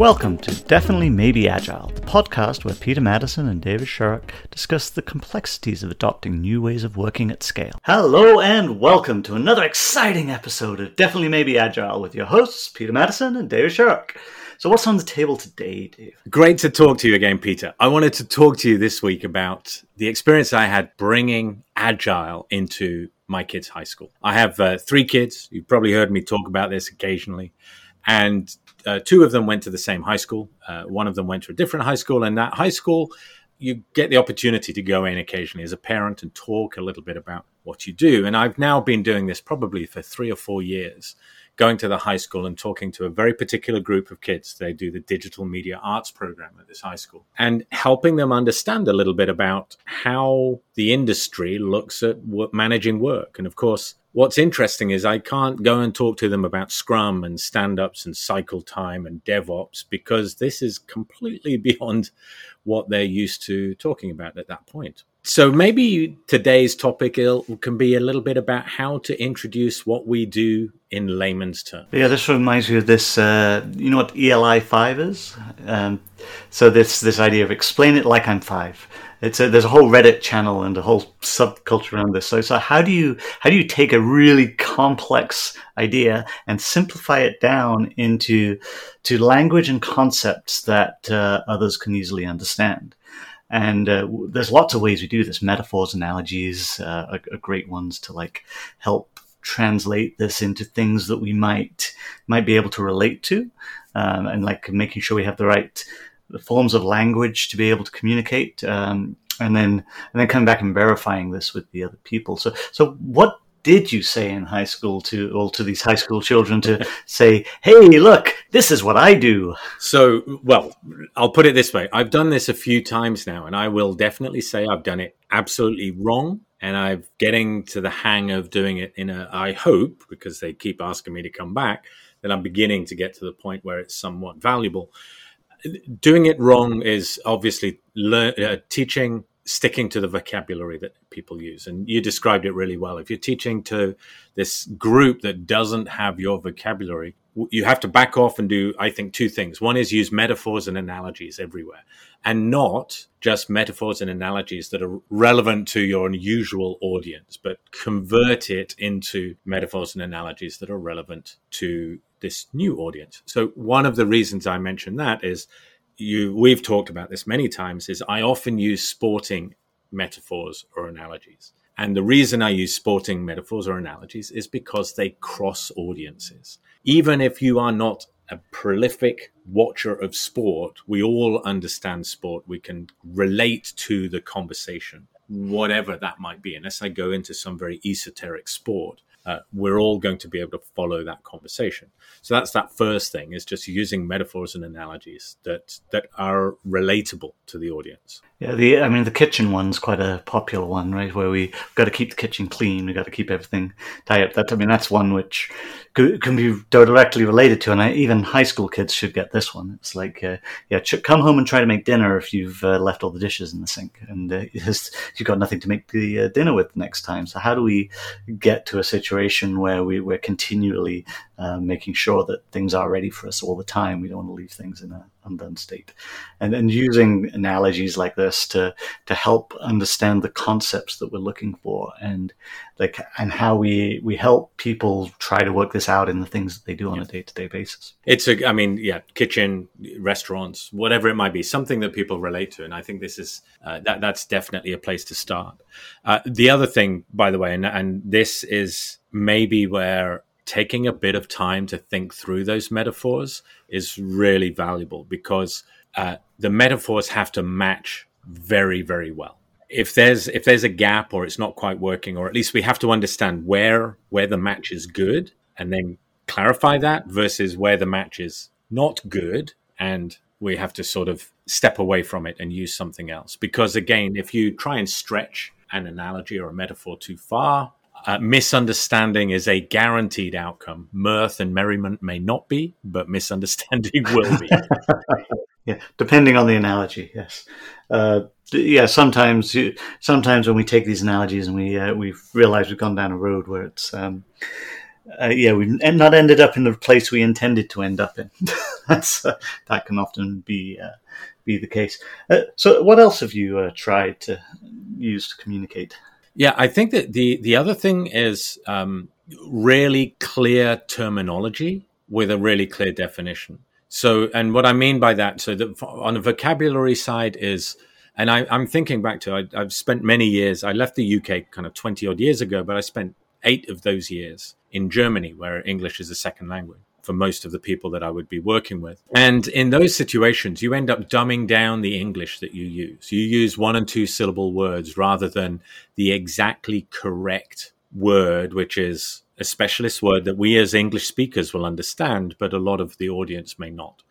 Welcome to Definitely Maybe Agile, the podcast where Peter Madison and David Sharrock discuss the complexities of adopting new ways of working at scale. Hello and welcome to another exciting episode of Definitely Maybe Agile with your hosts, Peter Madison and David Sharrock. So, what's on the table today, Dave? Great to talk to you again, Peter. I wanted to talk to you this week about the experience I had bringing Agile into my kids' high school. I have uh, three kids. You've probably heard me talk about this occasionally. And uh, two of them went to the same high school. Uh, one of them went to a different high school, and that high school, you get the opportunity to go in occasionally as a parent and talk a little bit about what you do. And I've now been doing this probably for three or four years, going to the high school and talking to a very particular group of kids. They do the digital media arts program at this high school and helping them understand a little bit about how the industry looks at managing work. And of course, what's interesting is I can't go and talk to them about Scrum and stand ups and cycle time and DevOps because this is completely beyond what they're used to talking about at that point. So maybe today's topic can be a little bit about how to introduce what we do in layman's terms. Yeah, this reminds me of this. Uh, you know what ELI five is? Um, so this this idea of explain it like I'm five it's a, there's a whole Reddit channel and a whole subculture around this. So, so how do you how do you take a really complex idea and simplify it down into to language and concepts that uh, others can easily understand? And uh, there's lots of ways we do this. Metaphors, analogies uh, are, are great ones to like help translate this into things that we might might be able to relate to, um, and like making sure we have the right forms of language to be able to communicate, um, and then and then coming back and verifying this with the other people. So so what did you say in high school to all to these high school children to say, "Hey, look, this is what I do"? So, well, I'll put it this way: I've done this a few times now, and I will definitely say I've done it absolutely wrong. And I'm getting to the hang of doing it in a. I hope because they keep asking me to come back that I'm beginning to get to the point where it's somewhat valuable doing it wrong is obviously learn, uh, teaching sticking to the vocabulary that people use. And you described it really well. If you're teaching to this group that doesn't have your vocabulary you have to back off and do i think two things. One is use metaphors and analogies everywhere and not just metaphors and analogies that are relevant to your unusual audience but convert it into metaphors and analogies that are relevant to this new audience. So one of the reasons I mention that is you we've talked about this many times is I often use sporting metaphors or analogies. And the reason I use sporting metaphors or analogies is because they cross audiences. Even if you are not a prolific watcher of sport, we all understand sport. We can relate to the conversation, whatever that might be, unless I go into some very esoteric sport uh, we're all going to be able to follow that conversation. So that's that first thing is just using metaphors and analogies that that are relatable to the audience. Yeah, the I mean the kitchen one's quite a popular one, right? Where we got to keep the kitchen clean, we got to keep everything tied up. That I mean that's one which can be directly related to, and I, even high school kids should get this one. It's like, uh, yeah, come home and try to make dinner if you've uh, left all the dishes in the sink, and uh, you've got nothing to make the uh, dinner with next time. So how do we get to a situation where we, we're continually uh, making sure that things are ready for us all the time? We don't want to leave things in an undone state, and and using analogies like this to to help understand the concepts that we're looking for, and like and how we we help people try to work this out in the things that they do on yeah. a day to day basis. It's a, I mean, yeah, kitchen, restaurants, whatever it might be, something that people relate to, and I think this is uh, that that's definitely a place to start. Uh, the other thing, by the way, and and this is maybe where taking a bit of time to think through those metaphors is really valuable because uh, the metaphors have to match very very well. If there's if there's a gap or it's not quite working or at least we have to understand where where the match is good and then clarify that versus where the match is not good and we have to sort of step away from it and use something else. Because again if you try and stretch an analogy or a metaphor too far uh, misunderstanding is a guaranteed outcome. Mirth and merriment may not be, but misunderstanding will be. yeah, depending on the analogy. Yes. Uh, yeah. Sometimes, sometimes when we take these analogies and we uh, we realize we've gone down a road where it's um, uh, yeah we've not ended up in the place we intended to end up in. That's, uh, that can often be uh, be the case. So, what else have you tried to use to communicate? Yeah, I think that the the other thing is um, really clear terminology with a really clear definition. So, and what I mean by that, so that on the vocabulary side is, and I, am thinking back to, I, I've spent many years. I left the UK kind of twenty odd years ago, but I spent eight of those years in Germany, where English is a second language for most of the people that I would be working with. And in those situations, you end up dumbing down the English that you use. You use one and two syllable words rather than the exactly correct word, which is a specialist word that we as English speakers will understand, but a lot of the audience may not.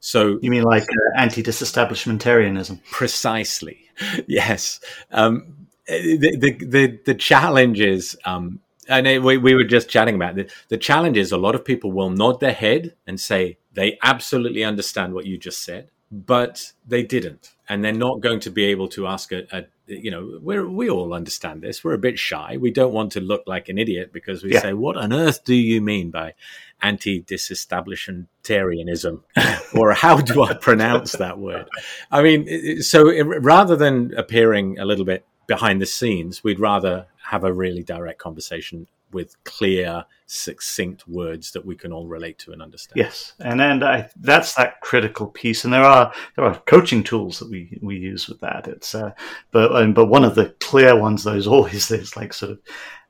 So you mean like uh, anti-disestablishmentarianism? Precisely. Yes. Um, the, the, the the challenge is, um, and we we were just chatting about it. The challenge is a lot of people will nod their head and say they absolutely understand what you just said, but they didn't, and they're not going to be able to ask a, a you know, we we all understand this. We're a bit shy. We don't want to look like an idiot because we yeah. say, "What on earth do you mean by anti-disestablishmentarianism?" or how do I pronounce that word? I mean, so it, rather than appearing a little bit behind the scenes, we'd rather have a really direct conversation with clear, succinct words that we can all relate to and understand. Yes, and and I, that's that critical piece. And there are there are coaching tools that we we use with that. It's uh, but um, but one of the clear ones though is always this like sort of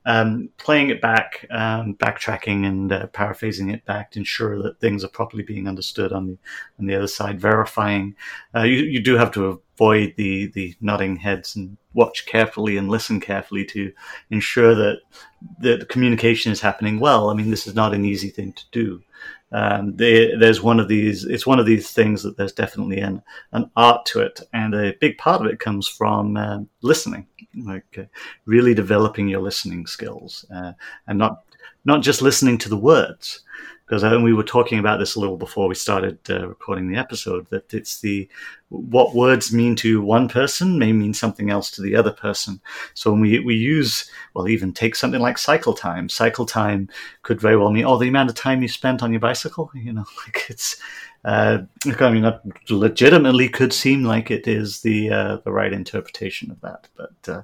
um, playing it back, um, backtracking and uh, paraphrasing it back to ensure that things are properly being understood on the on the other side, verifying. Uh, you you do have to avoid the the nodding heads and watch carefully and listen carefully to ensure that the communication is happening well. I mean, this is not an easy thing to do. Um, they, there's one of these. It's one of these things that there's definitely an an art to it, and a big part of it comes from uh, listening, like uh, really developing your listening skills, uh, and not not just listening to the words, because uh, we were talking about this a little before we started uh, recording the episode that it's the what words mean to one person may mean something else to the other person. So when we, we use well even take something like cycle time. Cycle time could very well mean oh the amount of time you spent on your bicycle you know like it's uh, I mean, that legitimately could seem like it is the uh, the right interpretation of that, but uh,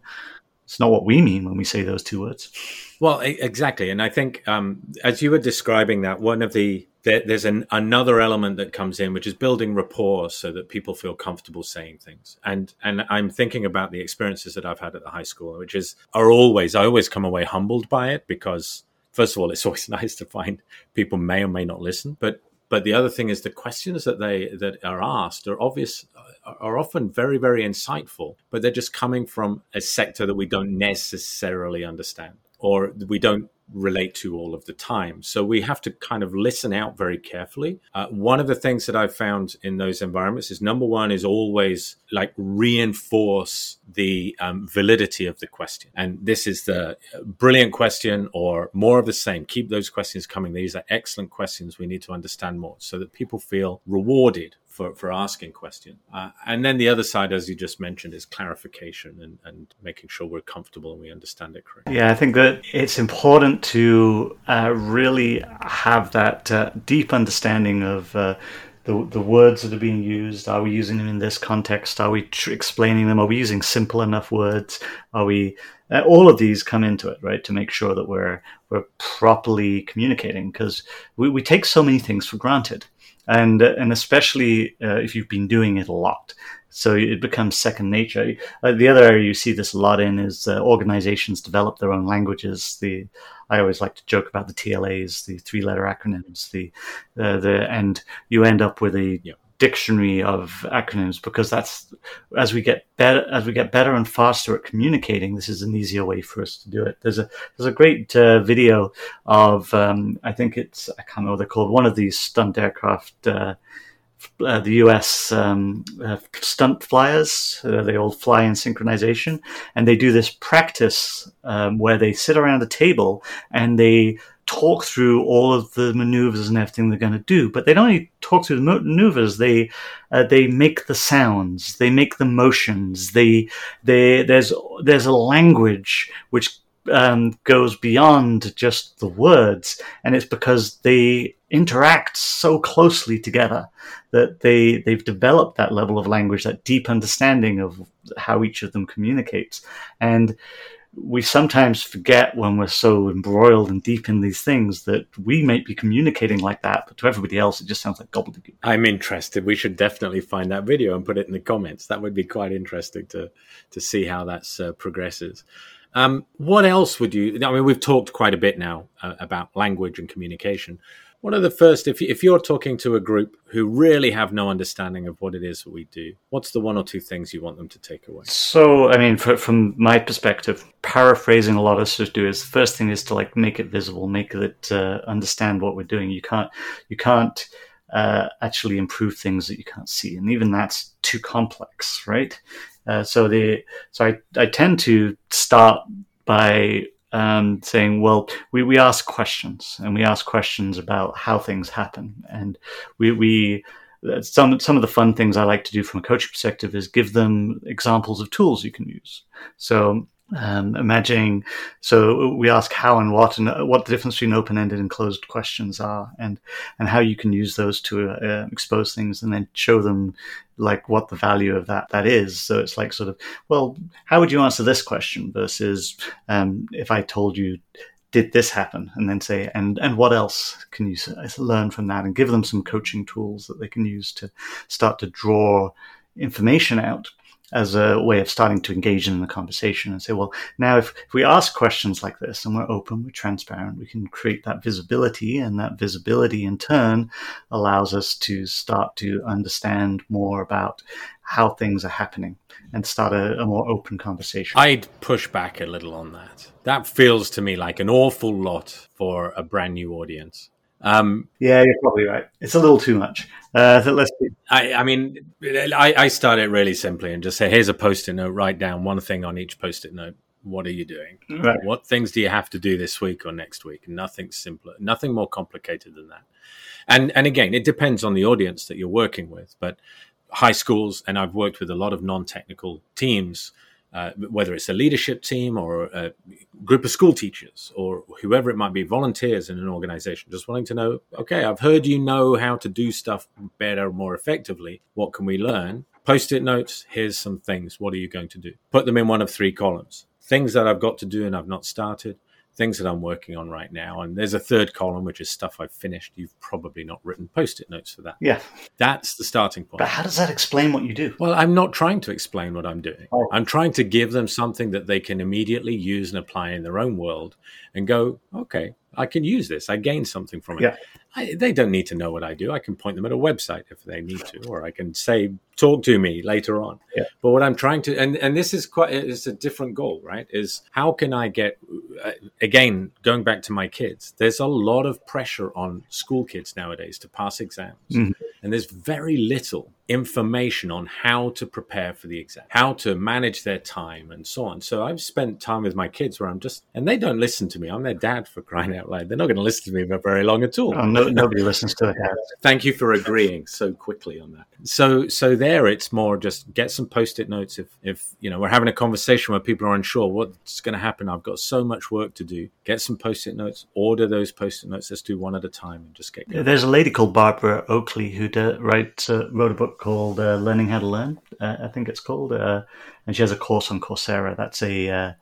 it's not what we mean when we say those two words. Well, exactly, and I think um, as you were describing that, one of the there, there's an, another element that comes in, which is building rapport so that people feel comfortable saying things. And and I'm thinking about the experiences that I've had at the high school, which is are always I always come away humbled by it because first of all, it's always nice to find people may or may not listen, but but the other thing is the questions that they that are asked are obvious are often very very insightful but they're just coming from a sector that we don't necessarily understand or we don't relate to all of the time. So we have to kind of listen out very carefully. Uh, one of the things that I've found in those environments is number one is always like reinforce the um, validity of the question. And this is the brilliant question or more of the same. Keep those questions coming. These are excellent questions. We need to understand more so that people feel rewarded for, for asking questions. Uh, and then the other side, as you just mentioned, is clarification and, and making sure we're comfortable and we understand it correctly. Yeah, I think that it's important to uh, really have that uh, deep understanding of. Uh, the, the words that are being used are we using them in this context are we tr- explaining them are we using simple enough words are we uh, all of these come into it right to make sure that we're we're properly communicating because we, we take so many things for granted and and especially uh, if you've been doing it a lot. So it becomes second nature. Uh, the other area you see this a lot in is uh, organizations develop their own languages. The I always like to joke about the TLAs, the three-letter acronyms. The uh, the and you end up with a dictionary of acronyms because that's as we get better as we get better and faster at communicating this is an easier way for us to do it. There's a there's a great uh, video of um, i think it's i can't remember what they're called one of these stunt aircraft uh, uh, the US um, uh, stunt flyers, uh, they all fly in synchronization, and they do this practice um, where they sit around a table and they talk through all of the maneuvers and everything they're going to do. But they don't only talk through the maneuvers; they uh, they make the sounds, they make the motions. They they there's there's a language which um, goes beyond just the words, and it's because they interact so closely together that they they've developed that level of language, that deep understanding of how each of them communicates, and we sometimes forget when we're so embroiled and deep in these things that we might be communicating like that, but to everybody else, it just sounds like gobbledygook. I'm interested. We should definitely find that video and put it in the comments. That would be quite interesting to to see how that uh, progresses. Um, what else would you? I mean, we've talked quite a bit now uh, about language and communication. What are the first, if, if you're talking to a group who really have no understanding of what it is that we do, what's the one or two things you want them to take away? So, I mean, for, from my perspective, paraphrasing a lot of stuff do is the first thing is to like make it visible, make it uh, understand what we're doing. You can't, you can't uh, actually improve things that you can't see, and even that's too complex, right? Uh, so the so I, I tend to start by um, saying, well, we, we ask questions and we ask questions about how things happen. And we, we some some of the fun things I like to do from a coaching perspective is give them examples of tools you can use. So um, imagining, so we ask how and what, and what the difference between open-ended and closed questions are, and and how you can use those to uh, expose things, and then show them like what the value of that that is. So it's like sort of, well, how would you answer this question versus um, if I told you did this happen and then say and and what else can you learn from that and give them some coaching tools that they can use to start to draw information out as a way of starting to engage in the conversation and say, well, now if, if we ask questions like this and we're open, we're transparent, we can create that visibility, and that visibility in turn allows us to start to understand more about how things are happening and start a, a more open conversation. I'd push back a little on that. That feels to me like an awful lot for a brand new audience. Um, yeah, you're probably right. It's a little too much. Uh, let's. Be- I, I mean, I, I start it really simply and just say, "Here's a post-it note. Write down one thing on each post-it note. What are you doing? Right. What things do you have to do this week or next week? Nothing simpler, nothing more complicated than that. And and again, it depends on the audience that you're working with. But high schools, and I've worked with a lot of non-technical teams uh, whether it's a leadership team or a group of school teachers or whoever it might be, volunteers in an organization, just wanting to know, okay, I've heard you know how to do stuff better, more effectively. What can we learn? Post it notes. Here's some things. What are you going to do? Put them in one of three columns. Things that I've got to do and I've not started things that I'm working on right now. And there's a third column, which is stuff I've finished. You've probably not written post it notes for that. Yeah. That's the starting point. But how does that explain what you do? Well, I'm not trying to explain what I'm doing. Oh. I'm trying to give them something that they can immediately use and apply in their own world and go, okay, I can use this. I gain something from it. Yeah. I, they don't need to know what I do. I can point them at a website if they need to, or I can say, talk to me later on. Yeah. But what I'm trying to, and, and this is quite, it's a different goal, right? Is how can I get, uh, again, going back to my kids, there's a lot of pressure on school kids nowadays to pass exams. Mm-hmm. And there's very little information on how to prepare for the exam, how to manage their time, and so on. So I've spent time with my kids where I'm just, and they don't listen to me. I'm their dad for crying out loud. They're not going to listen to me for very long at all. Oh, no, nobody listens to the dad. Thank you for agreeing so quickly on that. So, so there, it's more just get some post-it notes. If, if you know, we're having a conversation where people are unsure what's going to happen. I've got so much work to do. Get some post-it notes. Order those post-it notes. Let's do one at a time and just get. Going. There's a lady called Barbara Oakley who did, write, uh, wrote a book called uh, "Learning How to Learn." Uh, I think it's called, uh, and she has a course on Coursera. That's a uh,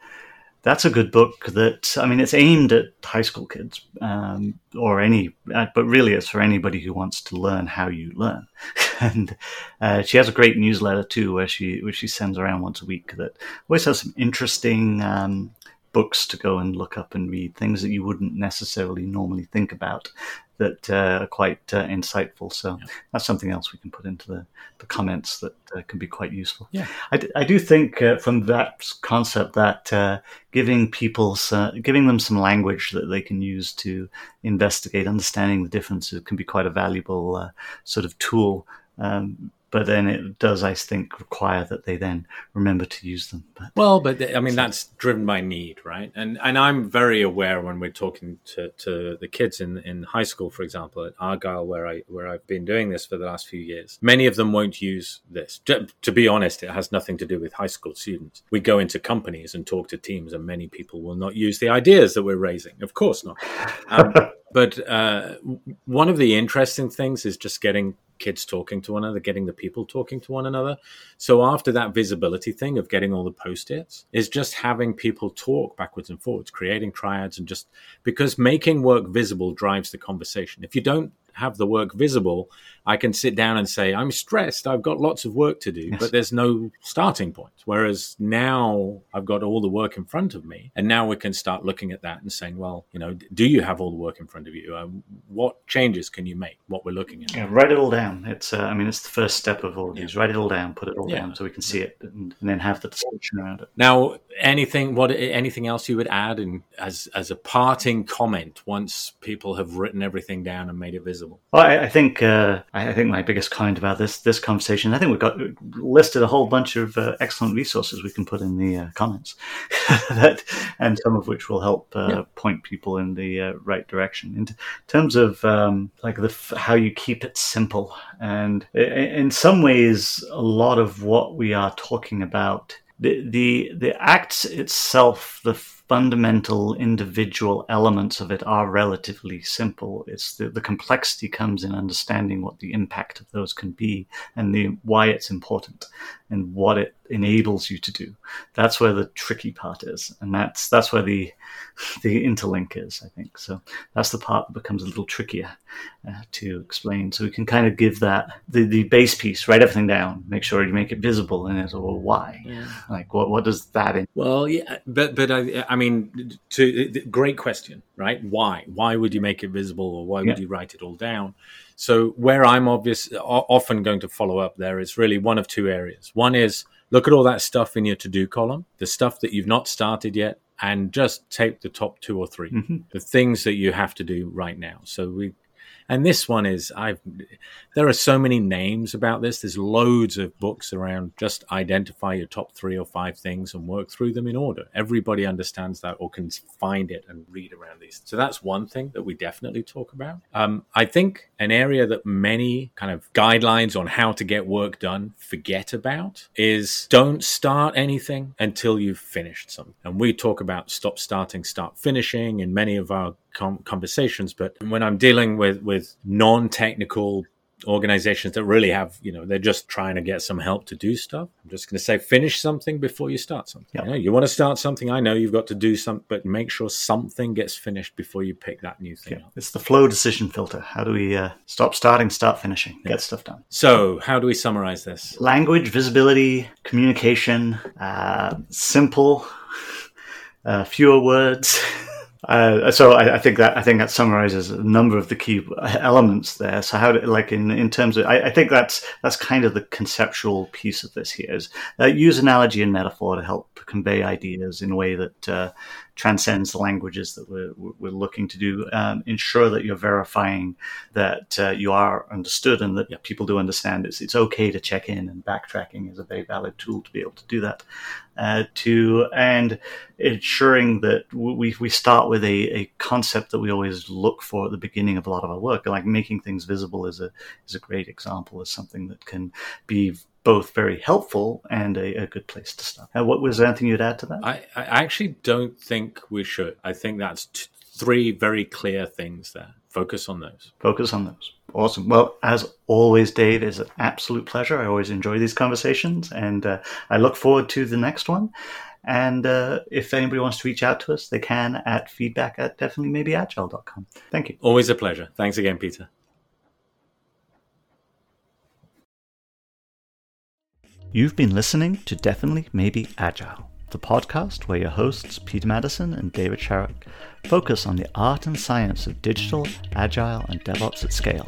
that's a good book. That I mean, it's aimed at high school kids um, or any, uh, but really, it's for anybody who wants to learn how you learn. and she has a great newsletter too, where she where she sends around once a week that always has some interesting. Um, books to go and look up and read things that you wouldn't necessarily normally think about that uh, are quite uh, insightful. So yeah. that's something else we can put into the, the comments that uh, can be quite useful. Yeah, I, d- I do think uh, from that concept that uh, giving people giving them some language that they can use to investigate, understanding the differences can be quite a valuable uh, sort of tool. Um, but then it does, I think, require that they then remember to use them. But, well, but I mean, that's driven by need, right? And and I'm very aware when we're talking to, to the kids in, in high school, for example, at Argyle, where I where I've been doing this for the last few years. Many of them won't use this. To, to be honest, it has nothing to do with high school students. We go into companies and talk to teams, and many people will not use the ideas that we're raising. Of course not. Um, but uh, one of the interesting things is just getting kids talking to one another, getting the people talking to one another. So after that visibility thing of getting all the post-its is just having people talk backwards and forwards, creating triads and just because making work visible drives the conversation. If you don't have the work visible, I can sit down and say, I'm stressed. I've got lots of work to do, yes. but there's no starting point. Whereas now I've got all the work in front of me. And now we can start looking at that and saying, well, you know, do you have all the work in front of you? Um, what changes can you make? What we're looking at. Yeah, write it all down. It's, uh, I mean, it's the first step of all of these. Yeah. Write it all down, put it all yeah. down so we can see it and, and, then have the discussion around it. Now, anything, what, anything else you would add in, as, as a parting comment once people have written everything down and made it visible? Well, I, I think, uh, I think my biggest comment about this this conversation. I think we've got listed a whole bunch of uh, excellent resources we can put in the uh, comments, that and some of which will help uh, yeah. point people in the uh, right direction. In terms of um, like the how you keep it simple, and in some ways, a lot of what we are talking about the the the act itself, the fundamental individual elements of it are relatively simple. It's the, the complexity comes in understanding what the impact of those can be and the why it's important and what it enables you to do. That's where the tricky part is, and that's that's where the the interlink is. I think so. That's the part that becomes a little trickier uh, to explain. So we can kind of give that the, the base piece, write everything down, make sure you make it visible, and it's well, why? Yeah. Like what what does that? In- well, yeah, but but I I mean, to great question, right? Why why would you make it visible, or why would yeah. you write it all down? So where I'm obvious often going to follow up there is really one of two areas. One is look at all that stuff in your to do column, the stuff that you've not started yet, and just take the top two or 3 mm-hmm. the things that you have to do right now. So we and this one is I've there are so many names about this. There's loads of books around just identify your top three or five things and work through them in order. Everybody understands that or can find it and read around these. So that's one thing that we definitely talk about. Um, I think an area that many kind of guidelines on how to get work done forget about is don't start anything until you've finished something. And we talk about stop starting, start finishing in many of our com- conversations. But when I'm dealing with with non-technical organizations that really have, you know, they're just trying to get some help to do stuff. I'm just going to say, finish something before you start something. You, know, you, want to start something. I know you've got to do something, but make sure something gets finished before you pick that new thing yeah. It's the flow decision filter. How do we uh, stop starting, start finishing, yeah. get stuff done? So, how do we summarize this? Language, visibility, communication, uh, simple, uh, fewer words. Uh, so I, I, think that I think that summarizes a number of the key elements there. So how, do, like in in terms of, I, I, think that's that's kind of the conceptual piece of this here is uh, use analogy and metaphor to help convey ideas in a way that uh, transcends the languages that we're, we're looking to do. Um, ensure that you're verifying that uh, you are understood and that people do understand. It's, it's okay to check in, and backtracking is a very valid tool to be able to do that. Uh, to and ensuring that we we start with a, a concept that we always look for at the beginning of a lot of our work, like making things visible is a is a great example is something that can be both very helpful and a, a good place to start. Uh, what was there anything you'd add to that? I, I actually don't think we should. I think that's t- three very clear things there. Focus on those. Focus on those. Awesome. Well, as always, Dave, it's an absolute pleasure. I always enjoy these conversations, and uh, I look forward to the next one. And uh, if anybody wants to reach out to us, they can at feedback at definitelymaybeagile.com. Thank you. Always a pleasure. Thanks again, Peter. You've been listening to Definitely Maybe Agile, the podcast where your hosts, Peter Madison and David Sharrock, focus on the art and science of digital, agile, and DevOps at scale.